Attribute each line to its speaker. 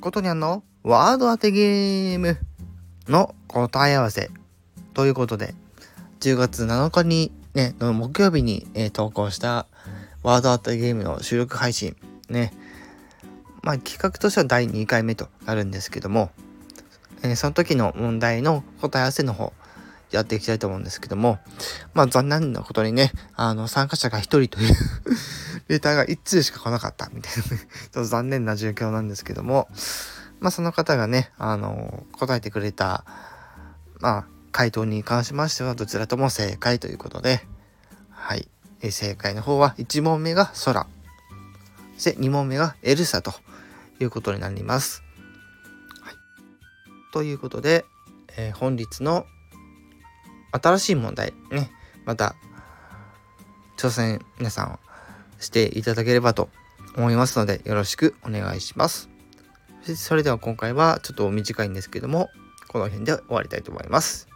Speaker 1: ことにゃんのワード当てゲームの答え合わせ。ということで、10月7日にね、の木曜日に、えー投稿したワード当てゲームの収録配信。ね、まあ企画としては第2回目となるんですけども、えーその時の問題の答え合わせの方、やっていきたいと思うんですけども、まあ残念なことにね、あの参加者が1人というレターが1通しか来なかったみたいなね、ちょっと残念な状況なんですけども、まあその方がね、あの、答えてくれた、まあ回答に関しましてはどちらとも正解ということで、はい。え正解の方は1問目が空、そして2問目がエルサということになります。はい。ということで、えー本日の新しい問題ね、また挑戦皆さんしていただければと思いますのでよろしくお願いします。それでは今回はちょっと短いんですけどもこの辺で終わりたいと思います。